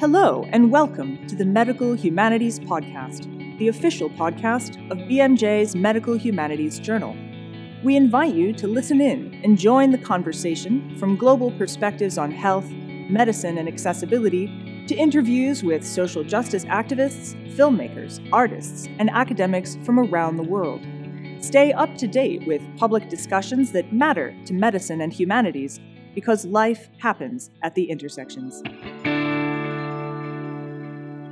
Hello, and welcome to the Medical Humanities Podcast, the official podcast of BMJ's Medical Humanities Journal. We invite you to listen in and join the conversation from global perspectives on health, medicine, and accessibility to interviews with social justice activists, filmmakers, artists, and academics from around the world. Stay up to date with public discussions that matter to medicine and humanities because life happens at the intersections.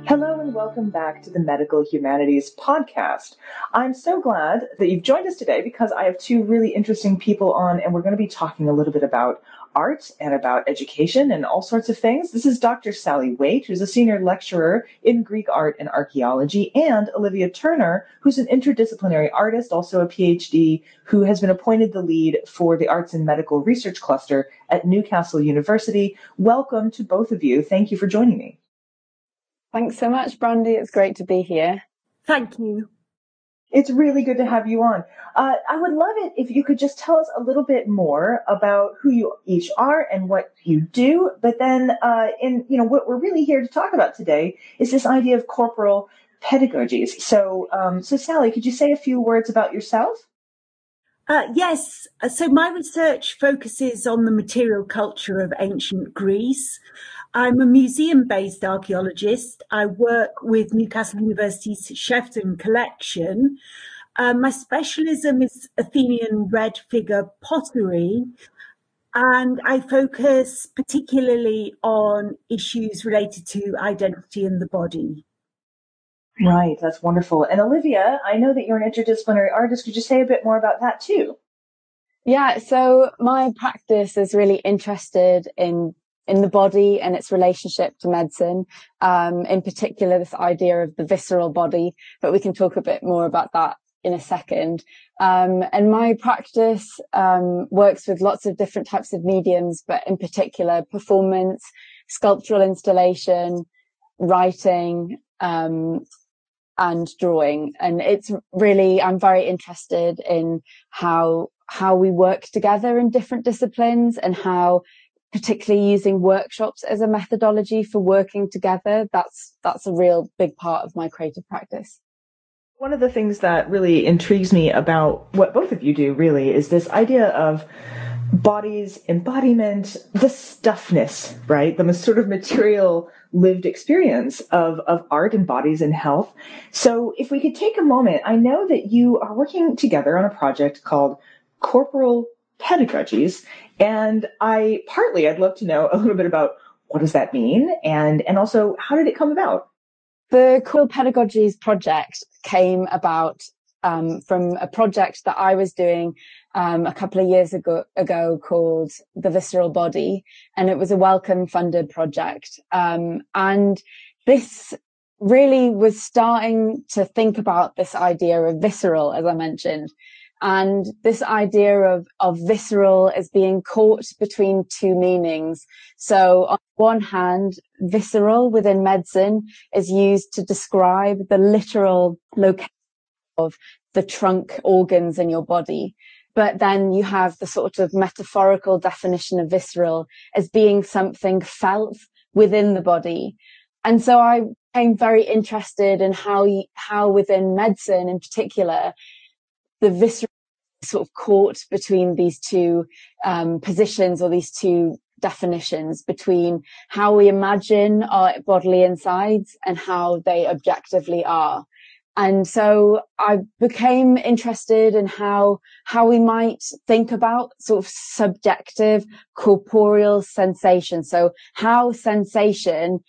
Hello and welcome back to the Medical Humanities Podcast. I'm so glad that you've joined us today because I have two really interesting people on, and we're going to be talking a little bit about art and about education and all sorts of things. This is Dr. Sally Waite, who's a senior lecturer in Greek art and archaeology, and Olivia Turner, who's an interdisciplinary artist, also a PhD, who has been appointed the lead for the Arts and Medical Research Cluster at Newcastle University. Welcome to both of you. Thank you for joining me. Thanks so much, Brandy. It's great to be here. Thank you. It's really good to have you on. Uh, I would love it if you could just tell us a little bit more about who you each are and what you do. But then, uh, in you know, what we're really here to talk about today is this idea of corporeal pedagogies. So, um, so Sally, could you say a few words about yourself? Uh, yes. Uh, so my research focuses on the material culture of ancient Greece. I'm a museum based archaeologist. I work with Newcastle University's Shefton collection. Uh, my specialism is Athenian red figure pottery, and I focus particularly on issues related to identity and the body. Right, that's wonderful. And Olivia, I know that you're an interdisciplinary artist. Could you say a bit more about that too? Yeah, so my practice is really interested in in the body and its relationship to medicine. Um, in particular, this idea of the visceral body, but we can talk a bit more about that in a second. Um, and my practice um, works with lots of different types of mediums, but in particular, performance, sculptural installation, writing, um, and drawing. And it's really, I'm very interested in how how we work together in different disciplines and how particularly using workshops as a methodology for working together that's that's a real big part of my creative practice one of the things that really intrigues me about what both of you do really is this idea of bodies embodiment the stuffness right the sort of material lived experience of, of art and bodies and health so if we could take a moment i know that you are working together on a project called corporeal pedagogies. And I partly I'd love to know a little bit about what does that mean and and also how did it come about? The Corporeal Pedagogies project came about um, from a project that I was doing um, a couple of years ago, ago, called The Visceral Body, and it was a Wellcome funded project. Um, and this really was starting to think about this idea of visceral, as I mentioned, and this idea of, of visceral as being caught between two meanings. So on one hand, visceral within medicine is used to describe the literal location of the trunk organs in your body. But then you have the sort of metaphorical definition of visceral as being something felt within the body. And so I became very interested in how, how within medicine in particular, the visceral sort of caught between these two um, positions or these two definitions between how we imagine our bodily insides and how they objectively are. And so I became interested in how, how we might think about sort of subjective corporeal sensation. So how sensation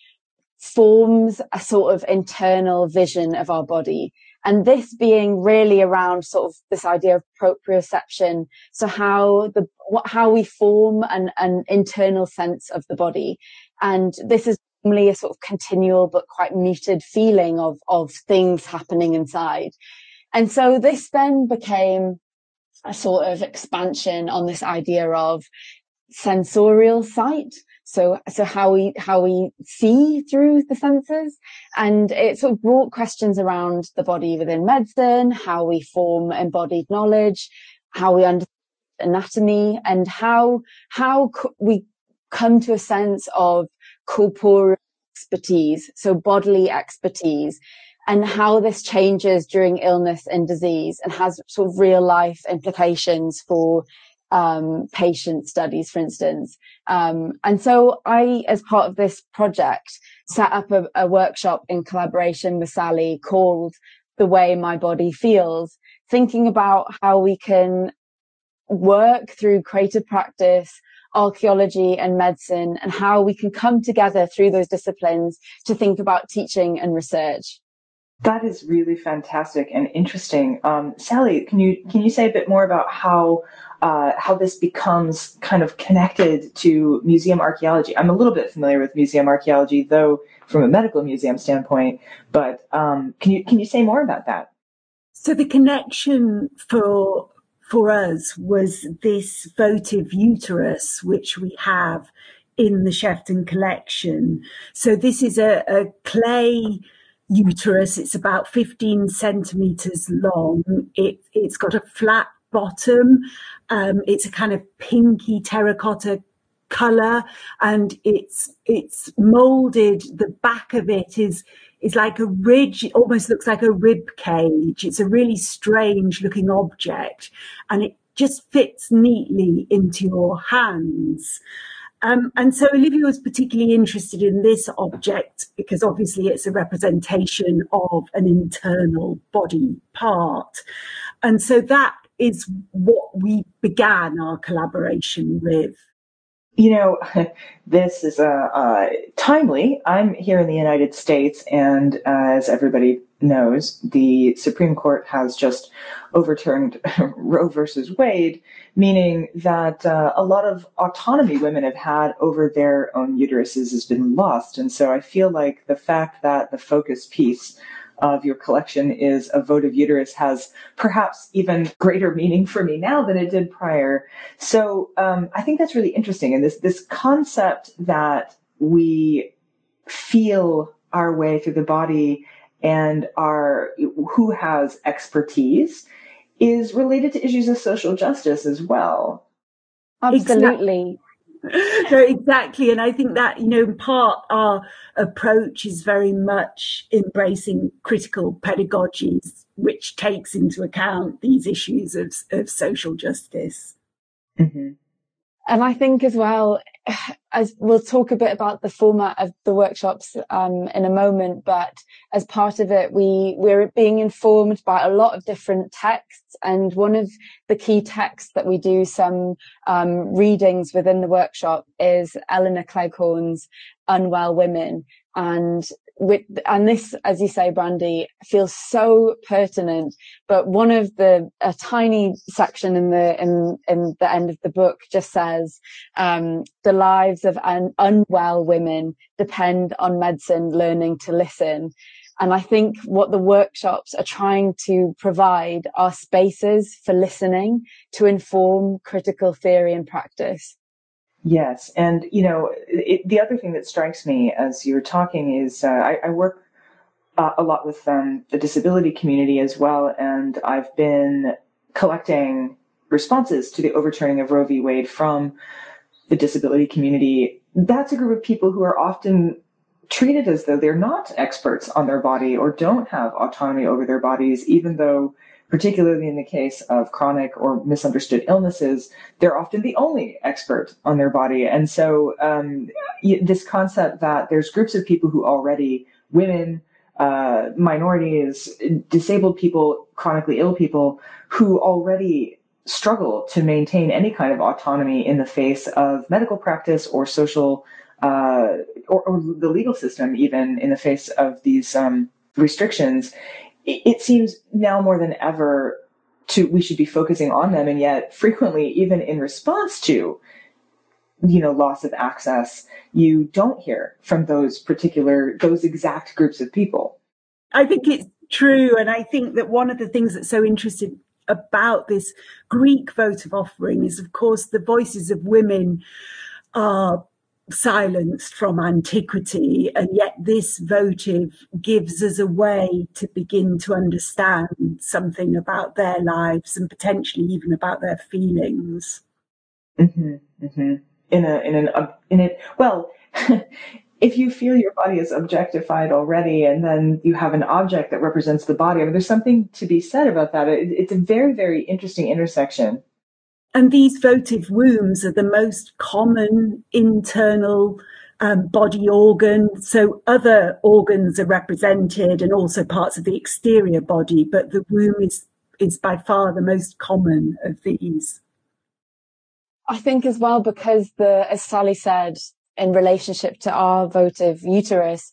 forms a sort of internal vision of our body. And this being really around sort of this idea of proprioception. So how the, what, how we form an, an internal sense of the body. And this is normally a sort of continual but quite muted feeling of, of things happening inside. And so this then became a sort of expansion on this idea of sensorial sight. So, so how we, how we see through the senses. And it sort of brought questions around the body within medicine, how we form embodied knowledge, how we understand anatomy and how, how we come to a sense of corporeal expertise, so bodily expertise, and how this changes during illness and disease and has sort of real life implications for um, patient studies, for instance. Um, and so I, as part of this project, set up a, a workshop in collaboration with Sally called The Way My Body Feels, thinking about how we can work through creative practice, archaeology and medicine, and how we can come together through those disciplines to think about teaching and research. That is really fantastic and interesting. Um, Sally, can you can you say a bit more about how uh, how this becomes kind of connected to museum archaeology? I'm a little bit familiar with museum archaeology, though from a medical museum standpoint. But um, can you can you say more about that? So the connection for for us was this votive uterus, which we have in the Shefton collection. So this is a, a clay uterus. It's about 15 centimeters long. It, it's got a flat bottom. Um, it's a kind of pinky terracotta color and it's, it's molded. The back of it is, is like a ridge. It almost looks like a rib cage. It's a really strange looking object and it just fits neatly into your hands. Um, and so Olivia was particularly interested in this object because obviously it's a representation of an internal body part. And so that is what we began our collaboration with. You know, this is uh, uh, timely. I'm here in the United States, and uh, as everybody knows, the Supreme Court has just overturned Roe versus Wade, meaning that uh, a lot of autonomy women have had over their own uteruses has been lost. And so I feel like the fact that the focus piece of your collection is a votive uterus has perhaps even greater meaning for me now than it did prior. So um, I think that's really interesting. And this this concept that we feel our way through the body and our who has expertise is related to issues of social justice as well. Absolutely. No, exactly. And I think that, you know, in part our approach is very much embracing critical pedagogies, which takes into account these issues of, of social justice. Mm-hmm. And I think as well, as we'll talk a bit about the format of the workshops um, in a moment, but as part of it, we we're being informed by a lot of different texts, and one of the key texts that we do some um, readings within the workshop is Elinor Cleghorn's "Unwell Women," and with, and this, as you say, Brandy, feels so pertinent. But one of the, a tiny section in the, in, in the end of the book just says, um, the lives of un- unwell women depend on medicine learning to listen. And I think what the workshops are trying to provide are spaces for listening to inform critical theory and practice. Yes, and you know, it, the other thing that strikes me as you're talking is uh, I, I, work uh, a lot with um, the disability community as well, and I've been collecting responses to the overturning of Roe v. Wade from the disability community. That's a group of people who are often treated as though they're not experts on their body or don't have autonomy over their bodies, even though particularly in the case of chronic or misunderstood illnesses, they're often the only expert on their body. And so, um, this concept that there's groups of people who already, women, uh, minorities, disabled people, chronically ill people, who already struggle to maintain any kind of autonomy in the face of medical practice or social, uh, or, or, the legal system, even in the face of these um, restrictions it, seems now more than ever to we should be focusing on them, and yet frequently, even in response to you know loss of access, you don't hear from those particular those exact groups of people. I think it's true, and I think that one of the things that's so interesting about this Greek votive offering is, of course, the voices of women are silenced from antiquity, and yet this votive gives us a way to begin to understand something about their lives and potentially even about their feelings. Mm-hmm, mm-hmm. In a in an in it well. if you feel your body is objectified already and then you have an object that represents the body, I mean, there's something to be said about that. It, it's a very, very interesting intersection. And these votive wombs are the most common internal um, body organ. So other organs are represented and also parts of the exterior body, but the womb is, is by far the most common of these. I think as well, because the, as Sally said, in relationship to our votive uterus,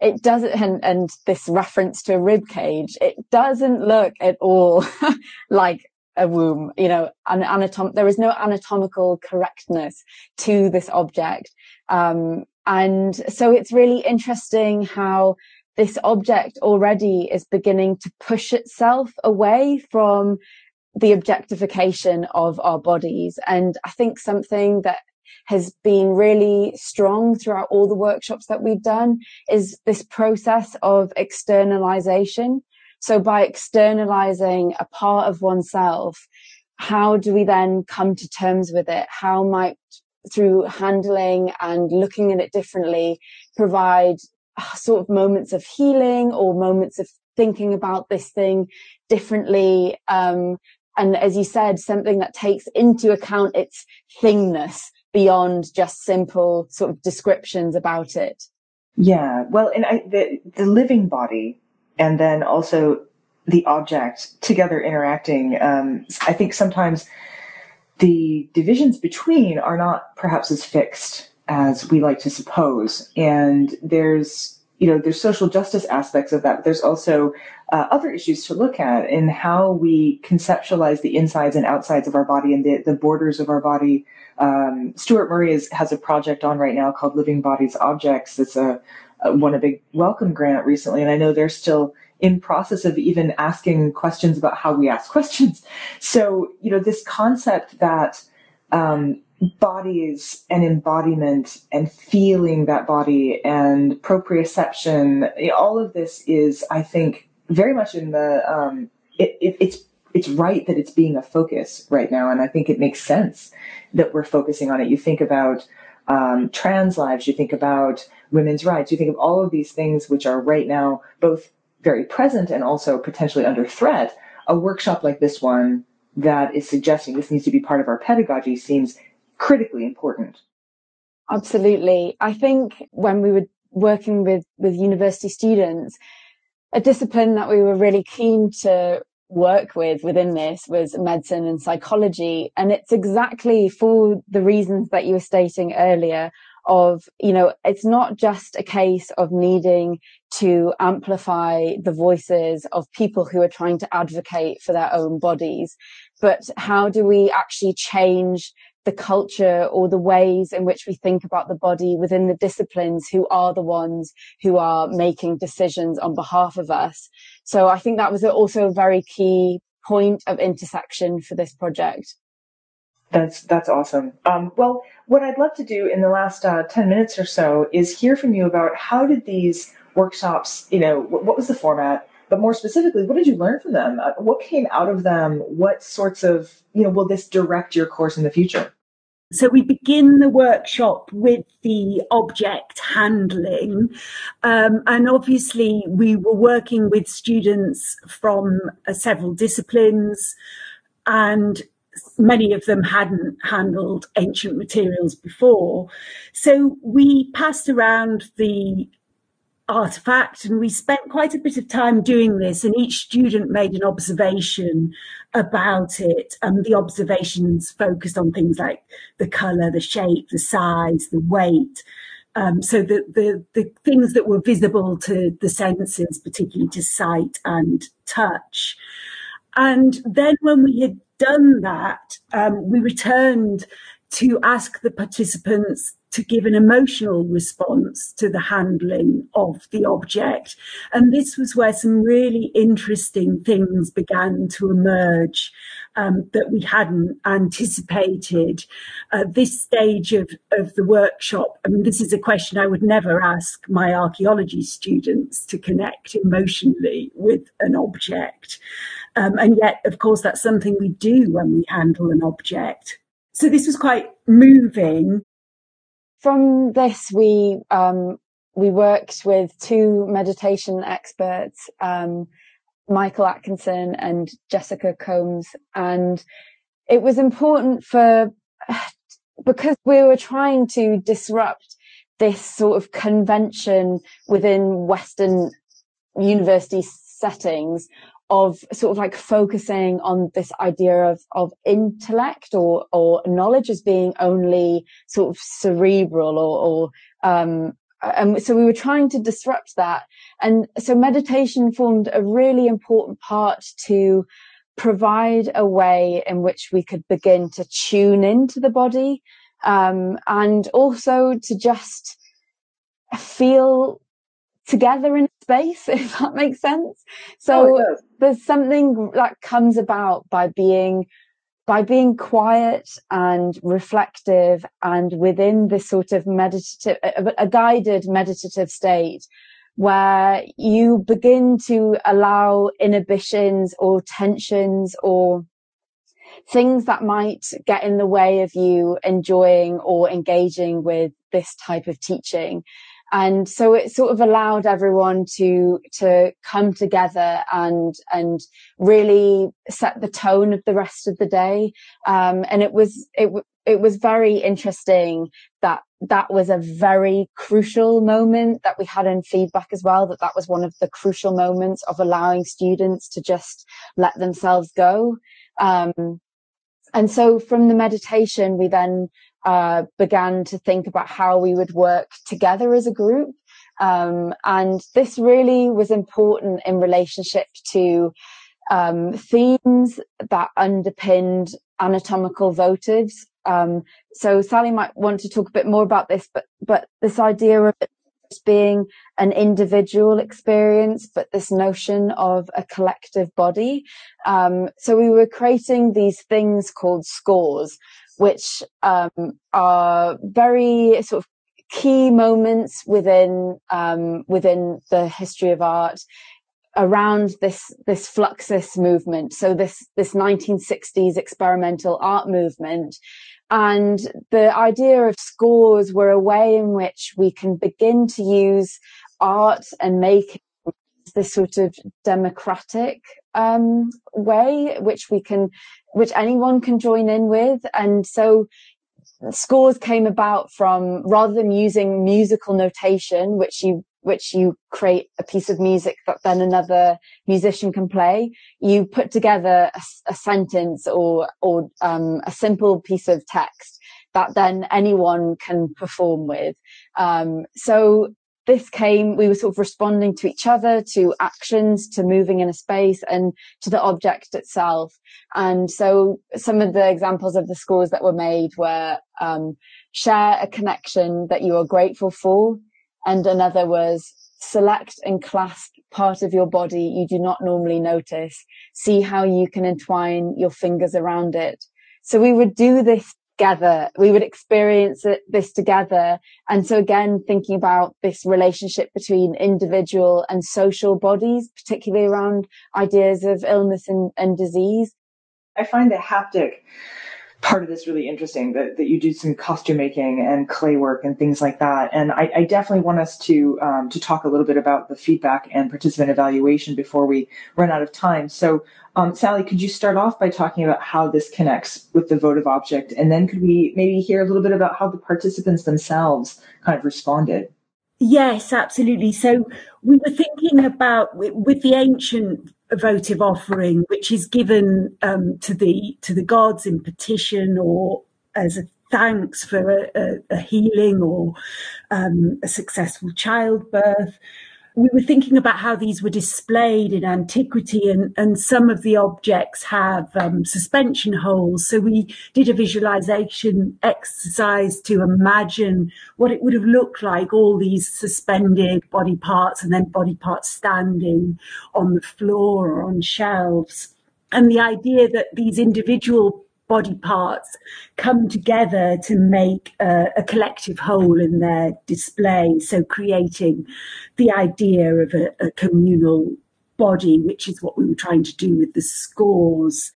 it doesn't, and, and this reference to a rib cage, it doesn't look at all like a womb, you know, an anatom, there is no anatomical correctness to this object. Um, and so it's really interesting how this object already is beginning to push itself away from the objectification of our bodies. And I think something that has been really strong throughout all the workshops that we've done is this process of externalization. So by externalizing a part of oneself, how do we then come to terms with it? How might through handling and looking at it differently provide sort of moments of healing or moments of thinking about this thing differently. Um, and as you said, something that takes into account its thingness beyond just simple sort of descriptions about it. Yeah. Well, and I, the, the living body and then also the object together interacting. Um, I think sometimes the divisions between are not perhaps as fixed as we like to suppose. And there's, you know, there's social justice aspects of that. But there's also uh, other issues to look at in how we conceptualize the insides and outsides of our body and the, the borders of our body. Um, Stuart Murray is, has a project on right now called Living Bodies Objects. It's a, a won a big Wellcome grant recently, and I know they're still in process of even asking questions about how we ask questions. So, you know, this concept that um, bodies and embodiment and feeling that body and proprioception, all of this is, I think, very much in the, um, it, it, it's, it's right that it's being a focus right now. And I think it makes sense that we're focusing on it. You think about, um, trans lives, you think about women's rights, you think of all of these things which are right now both very present and also potentially under threat, a workshop like this one that is suggesting this needs to be part of our pedagogy seems critically important. Absolutely. I think when we were working with, with university students, a discipline that we were really keen to work with within this was medicine and psychology. And it's exactly for the reasons that you were stating earlier of, you know, it's not just a case of needing to amplify the voices of people who are trying to advocate for their own bodies, but how do we actually change the culture or the ways in which we think about the body within the disciplines who are the ones who are making decisions on behalf of us. So I think that was also a very key point of intersection for this project. That's that's awesome. Um, well, what I'd love to do in the last uh, ten minutes or so is hear from you about how did these workshops, you know, what, what was the format, but more specifically, what did you learn from them? Uh, what came out of them? What sorts of, you know, will this direct your course in the future? So we begin the workshop with the object handling. Um, and obviously we were working with students from uh, several disciplines and many of them hadn't handled ancient materials before. So we passed around the artifact and we spent quite a bit of time doing this and each student made an observation about it and the observations focused on things like the color the shape the size the weight. Um, so the, the the things that were visible to the senses particularly to sight and touch. And then when we had done that, um, we returned to ask the participants to give an emotional response to the handling of the object. And this was where some really interesting things began to emerge um, that we hadn't anticipated. At this stage of, of the workshop, I mean, this is a question I would never ask my archaeology students to connect emotionally with an object. Um, and yet, of course, that's something we do when we handle an object. So this was quite moving. From this, we um, we worked with two meditation experts, um, Michael Atkinson and Jessica Combs. And it was important for, because we were trying to disrupt this sort of convention within Western university settings of sort of like focusing on this idea of, of intellect or, or knowledge as being only sort of cerebral or, or, um, and so we were trying to disrupt that. And so meditation formed a really important part to provide a way in which we could begin to tune into the body, um, and also to just feel together in space, if that makes sense. So oh, there's something that comes about by being by being quiet and reflective and within this sort of meditative a, a guided meditative state where you begin to allow inhibitions or tensions or things that might get in the way of you enjoying or engaging with this type of teaching and so it sort of allowed everyone to to come together and and really set the tone of the rest of the day. Um, and it was it it was very interesting that that was a very crucial moment that we had in feedback as well that that was one of the crucial moments of allowing students to just let themselves go. Um, and so from the meditation we then uh, began to think about how we would work together as a group. Um, and this really was important in relationship to um, themes that underpinned anatomical votives. Um, so Sally might want to talk a bit more about this, but but this idea of it being an individual experience, but this notion of a collective body. Um, so we were creating these things called scores, which um, are very sort of key moments within um, within the history of art around this this fluxus movement. So this this 1960s experimental art movement. And the idea of scores were a way in which we can begin to use art and make this sort of democratic um, way, which we can, which anyone can join in with. And so scores came about from rather than using musical notation, which you which you create a piece of music that then another musician can play. You put together a, a sentence or or um, a simple piece of text that then anyone can perform with. Um, so this came, we were sort of responding to each other, to actions, to moving in a space and to the object itself. And so some of the examples of the scores that were made were, um, share a connection that you are grateful for. And another was select and clasp part of your body you do not normally notice. See how you can entwine your fingers around it. So we would do this together. We would experience it, this together. And so again, thinking about this relationship between individual and social bodies, particularly around ideas of illness and, and disease. I find the haptic part of this really interesting that, that you do some costume making and clay work and things like that. And I, I definitely want us to um, to talk a little bit about the feedback and participant evaluation before we run out of time. So, um, Sally, could you start off by talking about how this connects with the votive object, and then could we maybe hear a little bit about how the participants themselves kind of responded? Yes, absolutely. So we were thinking about with, with the ancient votive offering, which is given um, to the to the gods in petition or as a thanks for a, a, a healing or um, a successful childbirth we were thinking about how these were displayed in antiquity, and, and some of the objects have um, suspension holes. So we did a visualization exercise to imagine what it would have looked like all these suspended body parts and then body parts standing on the floor or on shelves. And the idea that these individual body parts come together to make a, a, collective whole in their display. So creating the idea of a, a communal body, which is what we were trying to do with the scores.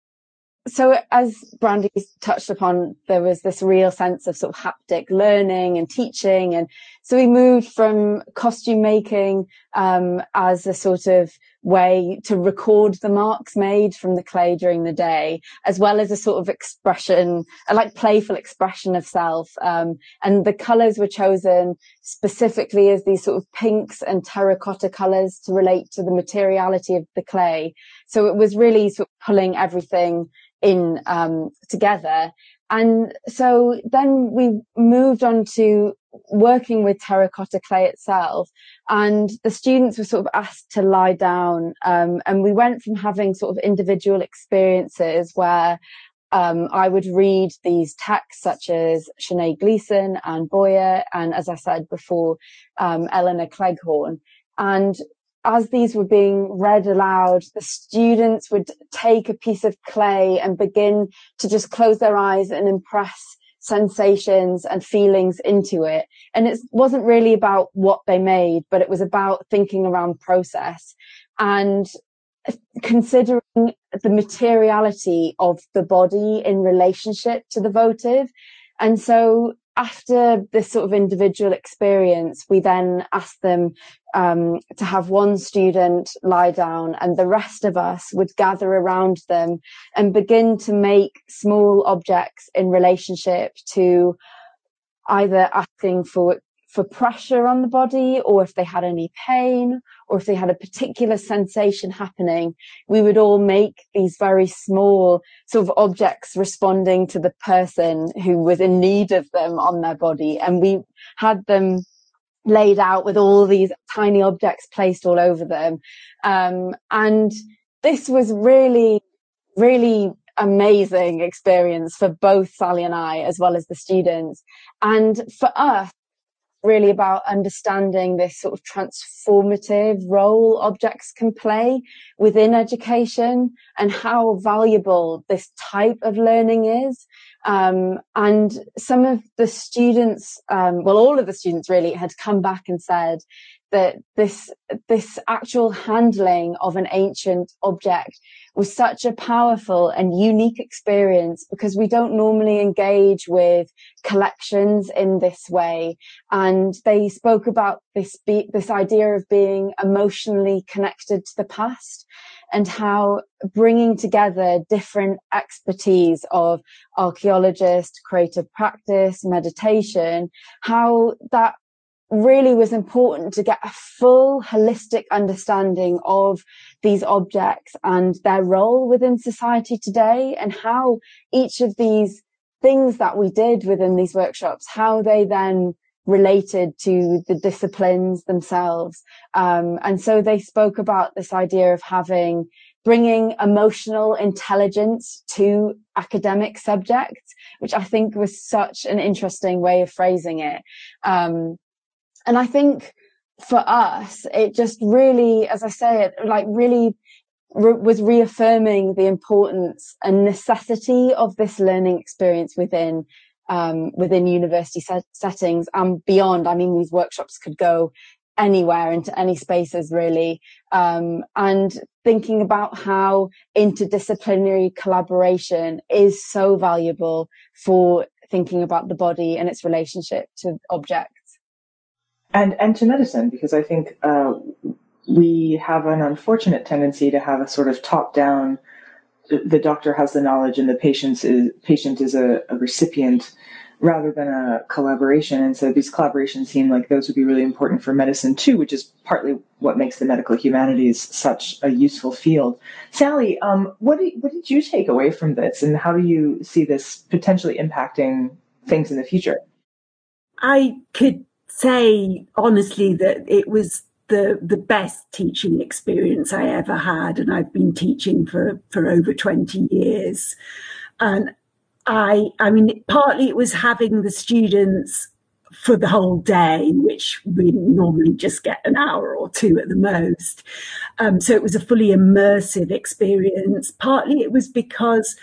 so as Brandy touched upon, there was this real sense of sort of haptic learning and teaching. And so we moved from costume making, um, as a sort of way to record the marks made from the clay during the day, as well as a sort of expression, a like playful expression of self. Um, and the colors were chosen specifically as these sort of pinks and terracotta colors to relate to the materiality of the clay. So it was really sort of pulling everything in um, together. And so then we moved on to working with terracotta clay itself and the students were sort of asked to lie down um, and we went from having sort of individual experiences where um, I would read these texts such as Sinead Gleeson and Boyer and as I said before um, Elinor Cleghorn. And as these were being read aloud, the students would take a piece of clay and begin to just close their eyes and impress sensations and feelings into it. And it wasn't really about what they made, but it was about thinking around process and considering the materiality of the body in relationship to the votive. And so after this sort of individual experience, we then asked them um, to have one student lie down and the rest of us would gather around them and begin to make small objects in relationship to either asking for for pressure on the body or if they had any pain or if they had a particular sensation happening, we would all make these very small sort of objects responding to the person who was in need of them on their body. And we had them laid out with all these tiny objects placed all over them. Um, and this was really, really amazing experience for both Sally and I, as well as the students. And for us, really about understanding this sort of transformative role objects can play within education and how valuable this type of learning is. Um, and some of the students, um, well, all of the students really had come back and said that this, this actual handling of an ancient object was such a powerful and unique experience because we don't normally engage with collections in this way. And they spoke about this, be- this idea of being emotionally connected to the past and how bringing together different expertise of archaeologist, creative practice, meditation, how that really was important to get a full holistic understanding of these objects and their role within society today and how each of these things that we did within these workshops, how they then related to the disciplines themselves. Um, and so they spoke about this idea of having bringing emotional intelligence to academic subjects, which I think was such an interesting way of phrasing it. Um, and I think for us, it just really, as I say it, like really re- was reaffirming the importance and necessity of this learning experience within um, within university set- settings and beyond. I mean, these workshops could go anywhere into any spaces really um, and thinking about how interdisciplinary collaboration is so valuable for thinking about the body and its relationship to objects and and to medicine because I think uh, we have an unfortunate tendency to have a sort of top down. The doctor has the knowledge, and the patient is patient is a, a recipient rather than a collaboration. And so these collaborations seem like those would be really important for medicine too, which is partly what makes the medical humanities such a useful field. Sally, um, what, did, what did you take away from this, and how do you see this potentially impacting things in the future? I could say honestly that it was the the best teaching experience I ever had, and I've been teaching for for over twenty years. And I, I mean, partly it was having the students for the whole day, which we normally just get an hour or two at the most. Um, so it was a fully immersive experience. Partly it was because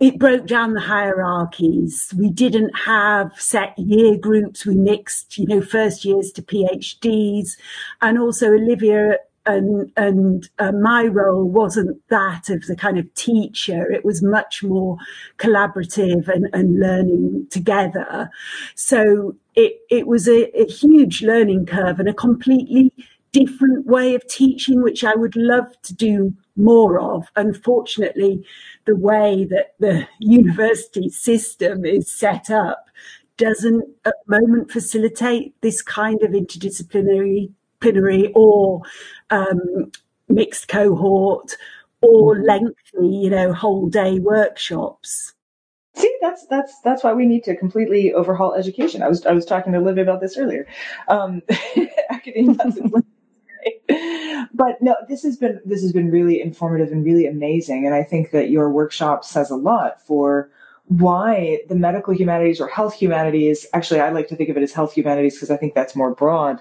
it broke down the hierarchies. We didn't have set year groups. We mixed, you know, first years to PhDs. And also Olivia and and uh, my role wasn't that of the kind of teacher it was much more collaborative and, and learning together so it it was a, a huge learning curve and a completely different way of teaching which i would love to do more of unfortunately the way that the university system is set up doesn't at the moment facilitate this kind of interdisciplinary disciplinary or um, mixed cohort or lengthy, you know, whole day workshops. See, that's that's that's why we need to completely overhaul education. I was I was talking to Olivia about this earlier. Um, academia but no, this has been this has been really informative and really amazing, and I think that your workshop says a lot for why the medical humanities or health humanities. Actually, I like to think of it as health humanities because I think that's more broad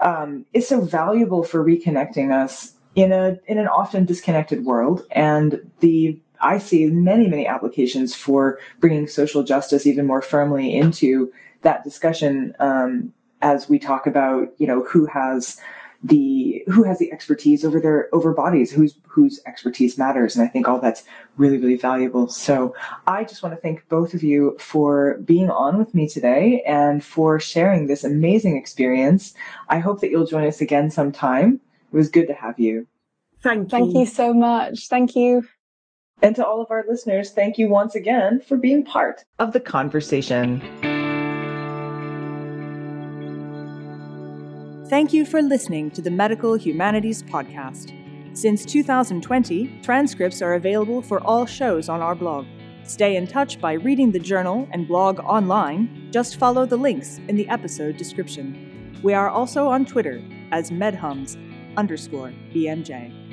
um, is so valuable for reconnecting us in a in an often disconnected world. And the I see many many applications for bringing social justice even more firmly into that discussion um, as we talk about you know who has the who has the expertise over their over bodies whose whose expertise matters and i think all that's really really valuable. So i just want to thank both of you for being on with me today and for sharing this amazing experience. I hope that you'll join us again sometime. It was good to have you. Thank you. Thank you so much. Thank you. And to all of our listeners thank you once again for being part of the conversation Thank you for listening to the Medical Humanities Podcast. Since 2020, transcripts are available for all shows on our blog. Stay in touch by reading the journal and blog online. Just follow the links in the episode description. We are also on Twitter as medhums underscore BMJ.